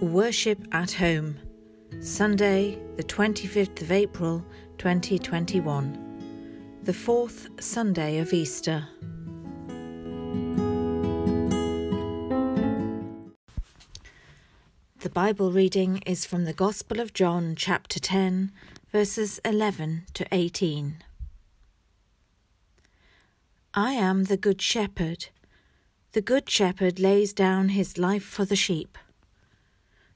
Worship at Home, Sunday, the 25th of April 2021, the fourth Sunday of Easter. The Bible reading is from the Gospel of John, chapter 10, verses 11 to 18. I am the Good Shepherd. The Good Shepherd lays down his life for the sheep.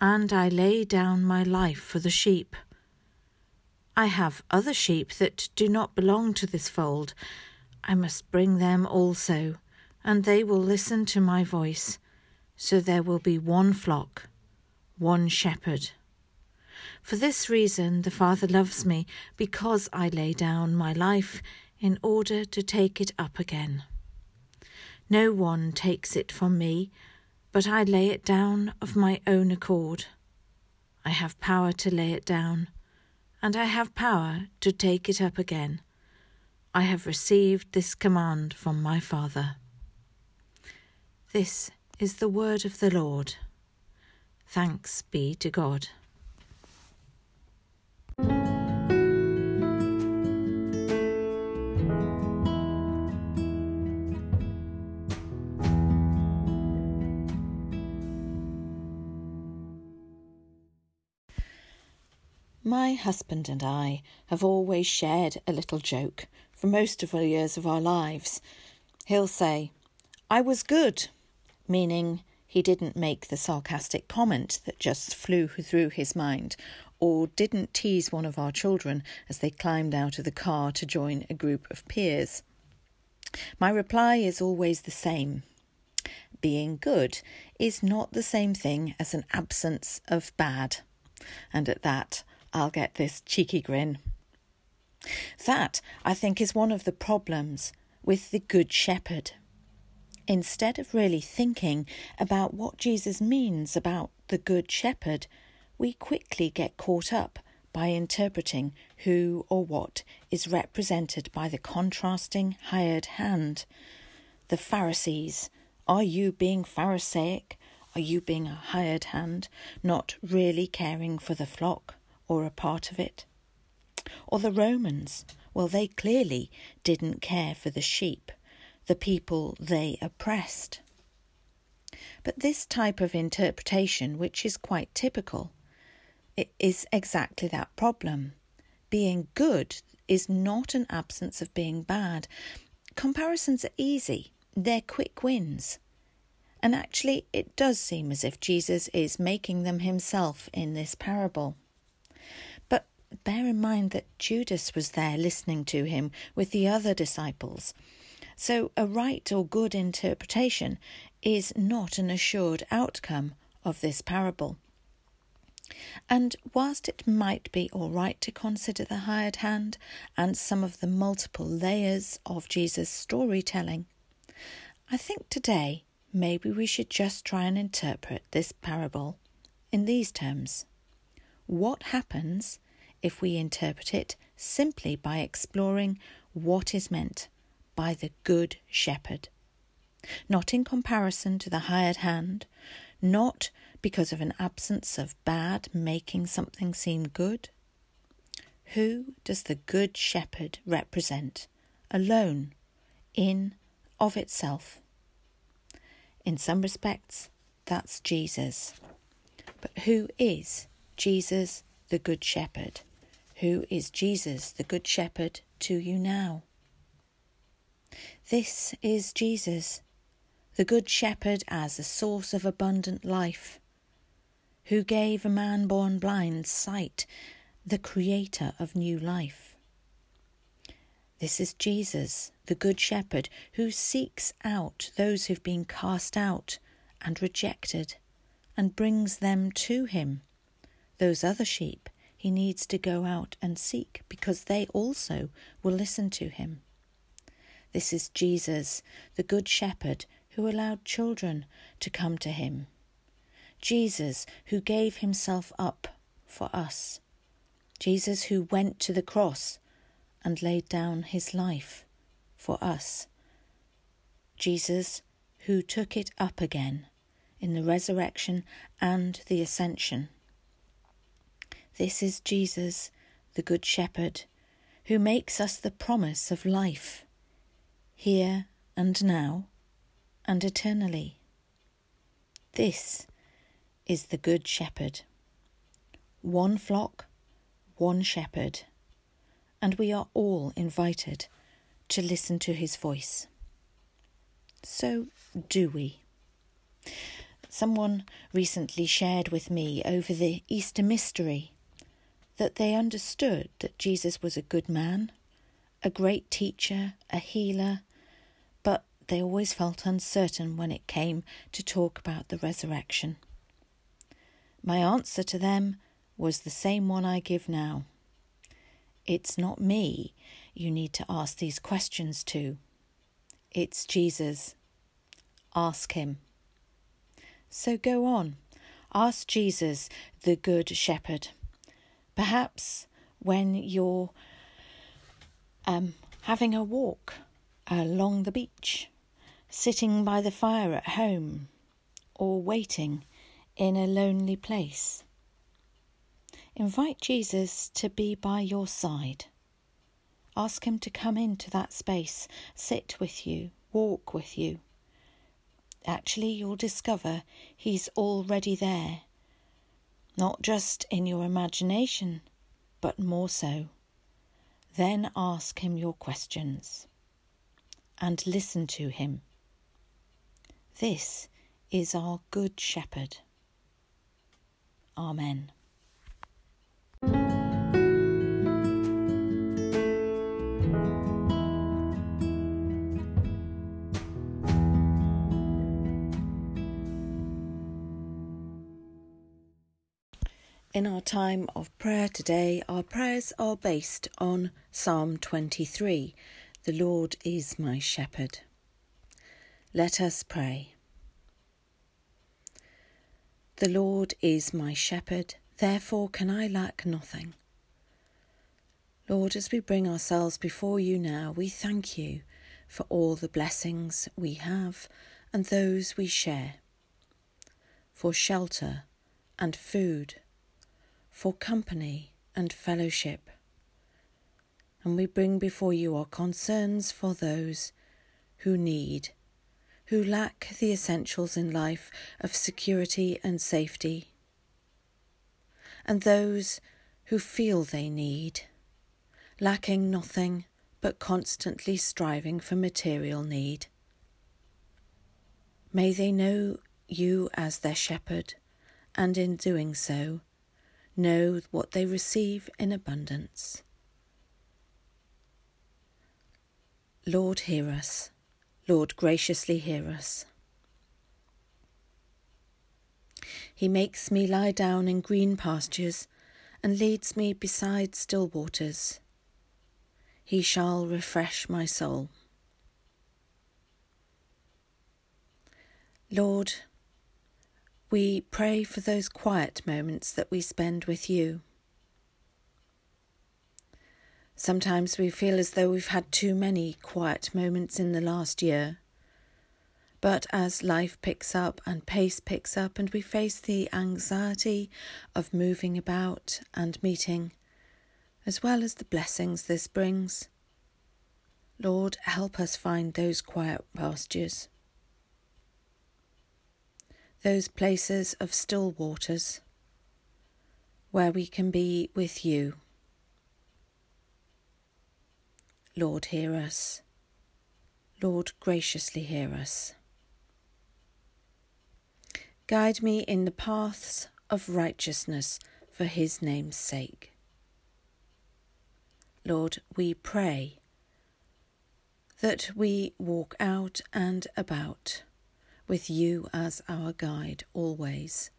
and I lay down my life for the sheep. I have other sheep that do not belong to this fold. I must bring them also, and they will listen to my voice. So there will be one flock, one shepherd. For this reason the Father loves me, because I lay down my life in order to take it up again. No one takes it from me but I lay it down of my own accord. I have power to lay it down, and I have power to take it up again. I have received this command from my Father. This is the word of the Lord. Thanks be to God. My husband and I have always shared a little joke for most of the years of our lives. He'll say, I was good, meaning he didn't make the sarcastic comment that just flew through his mind, or didn't tease one of our children as they climbed out of the car to join a group of peers. My reply is always the same. Being good is not the same thing as an absence of bad. And at that, I'll get this cheeky grin. That, I think, is one of the problems with the Good Shepherd. Instead of really thinking about what Jesus means about the Good Shepherd, we quickly get caught up by interpreting who or what is represented by the contrasting hired hand. The Pharisees. Are you being Pharisaic? Are you being a hired hand, not really caring for the flock? Or a part of it. Or the Romans, well, they clearly didn't care for the sheep, the people they oppressed. But this type of interpretation, which is quite typical, is exactly that problem. Being good is not an absence of being bad. Comparisons are easy, they're quick wins. And actually, it does seem as if Jesus is making them himself in this parable bear in mind that Judas was there listening to him with the other disciples. So, a right or good interpretation is not an assured outcome of this parable. And whilst it might be all right to consider the hired hand and some of the multiple layers of Jesus' storytelling, I think today maybe we should just try and interpret this parable in these terms. What happens if we interpret it simply by exploring what is meant by the Good Shepherd. Not in comparison to the hired hand, not because of an absence of bad making something seem good. Who does the Good Shepherd represent, alone, in, of itself? In some respects, that's Jesus. But who is Jesus the Good Shepherd? Who is Jesus, the Good Shepherd, to you now? This is Jesus, the Good Shepherd as a source of abundant life, who gave a man born blind sight, the Creator of new life. This is Jesus, the Good Shepherd, who seeks out those who've been cast out and rejected and brings them to Him Those other sheep he needs to go out and seek because they also will listen to him. This is Jesus, the Good Shepherd, who allowed children to come to him. Jesus, who gave himself up for us. Jesus, who went to the cross and laid down his life for us. Jesus, who took it up again in the resurrection and the ascension. This is Jesus, the Good Shepherd, who makes us the promise of life, here and now, and eternally. This is the Good Shepherd. One flock, one shepherd, and we are all invited to listen to his voice. So, do we? Someone recently shared with me over the Easter mystery that they understood that Jesus was a good man, a great teacher, a healer, but they always felt uncertain when it came to talk about the resurrection. My answer to them was the same one I give now. It's not me you need to ask these questions to. It's Jesus. Ask him. So go on. Ask Jesus, the Good Shepherd. Perhaps when you're um, having a walk along the beach, sitting by the fire at home, or waiting in a lonely place. Invite Jesus to be by your side. Ask him to come into that space, sit with you, walk with you. Actually, you'll discover he's already there not just in your imagination, but more so. Then ask him your questions and listen to him. This is our Good Shepherd. Amen. In our time of prayer today, our prayers are based on Psalm 23 The Lord is my shepherd. Let us pray. The Lord is my shepherd, therefore can I lack nothing. Lord, as we bring ourselves before you now, we thank you for all the blessings we have and those we share, for shelter and food for company and fellowship. And we bring before you our concerns for those who need, who lack the essentials in life of security and safety, and those who feel they need, lacking nothing but constantly striving for material need. May they know you as their shepherd, and in doing so, know what they receive in abundance. Lord, hear us. Lord, graciously hear us. He makes me lie down in green pastures and leads me beside still waters. He shall refresh my soul. Lord, we pray for those quiet moments that we spend with you. Sometimes we feel as though we've had too many quiet moments in the last year. But as life picks up and pace picks up, and we face the anxiety of moving about and meeting, as well as the blessings this brings, Lord, help us find those quiet pastures those places of still waters where we can be with you. Lord, hear us. Lord, graciously hear us. Guide me in the paths of righteousness for his name's sake. Lord, we pray that we walk out and about with you as our guide always,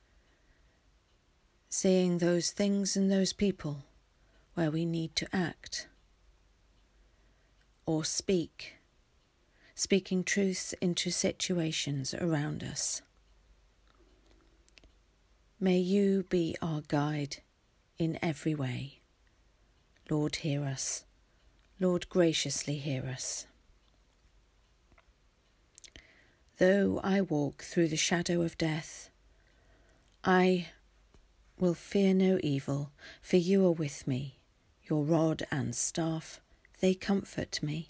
seeing those things and those people where we need to act or speak, speaking truths into situations around us. May you be our guide in every way. Lord, hear us. Lord, graciously hear us. Though I walk through the shadow of death, I will fear no evil, for you are with me. Your rod and staff, they comfort me.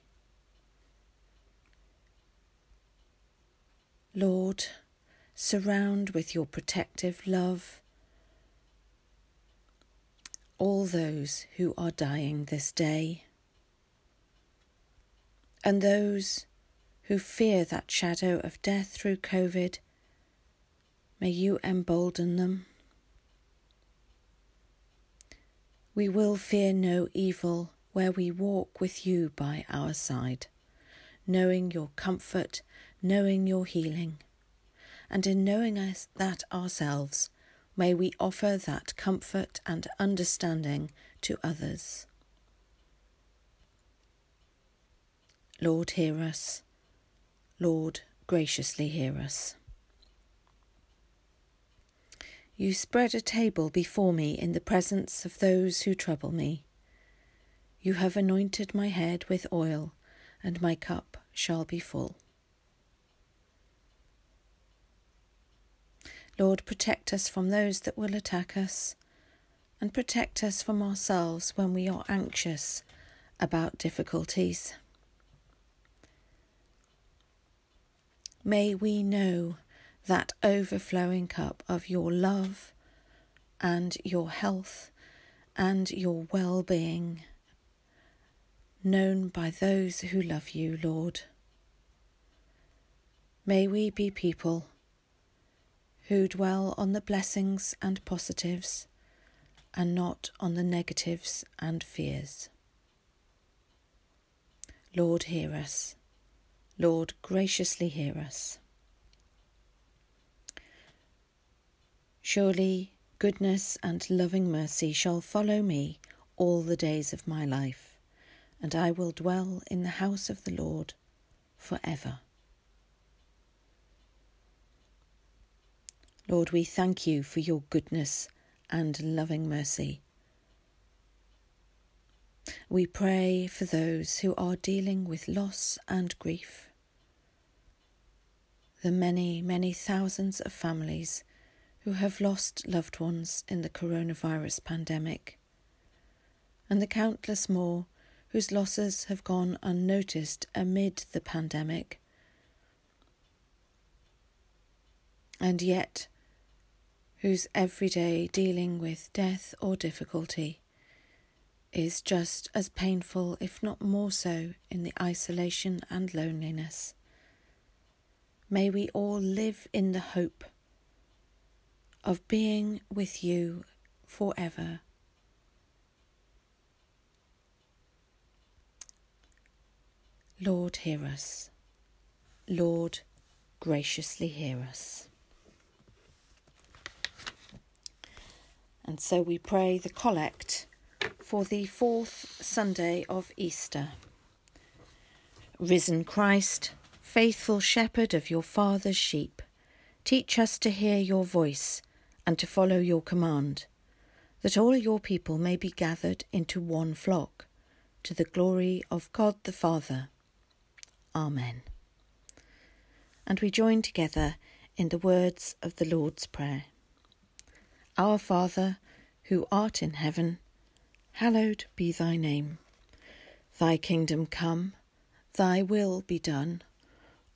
Lord, surround with your protective love all those who are dying this day and those who fear that shadow of death through COVID, may you embolden them. We will fear no evil where we walk with you by our side, knowing your comfort, knowing your healing. And in knowing us that ourselves, may we offer that comfort and understanding to others. Lord, hear us. Lord, graciously hear us. You spread a table before me in the presence of those who trouble me. You have anointed my head with oil, and my cup shall be full. Lord, protect us from those that will attack us, and protect us from ourselves when we are anxious about difficulties. May we know that overflowing cup of your love and your health and your well being, known by those who love you, Lord. May we be people who dwell on the blessings and positives and not on the negatives and fears. Lord, hear us. Lord, graciously hear us. Surely goodness and loving mercy shall follow me all the days of my life, and I will dwell in the house of the Lord for ever. Lord, we thank you for your goodness and loving mercy. We pray for those who are dealing with loss and grief the many, many thousands of families who have lost loved ones in the coronavirus pandemic, and the countless more whose losses have gone unnoticed amid the pandemic, and yet whose everyday dealing with death or difficulty is just as painful, if not more so, in the isolation and loneliness. May we all live in the hope of being with you forever. Lord, hear us. Lord, graciously hear us. And so we pray the collect for the fourth Sunday of Easter. Risen Christ, Faithful shepherd of your Father's sheep, teach us to hear your voice and to follow your command, that all your people may be gathered into one flock, to the glory of God the Father. Amen. And we join together in the words of the Lord's Prayer Our Father, who art in heaven, hallowed be thy name. Thy kingdom come, thy will be done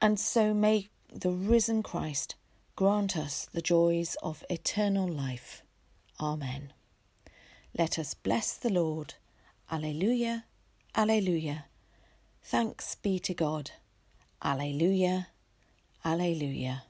And so may the risen Christ grant us the joys of eternal life. Amen. Let us bless the Lord. Alleluia, Alleluia. Thanks be to God. Alleluia, Alleluia.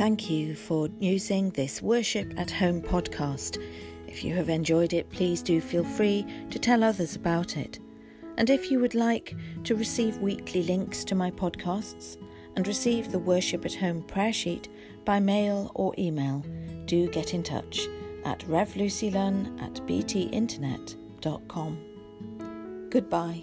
Thank you for using this Worship at Home podcast. If you have enjoyed it, please do feel free to tell others about it. And if you would like to receive weekly links to my podcasts and receive the Worship at Home prayer sheet by mail or email, do get in touch at revlucylun at btinternet.com. Goodbye.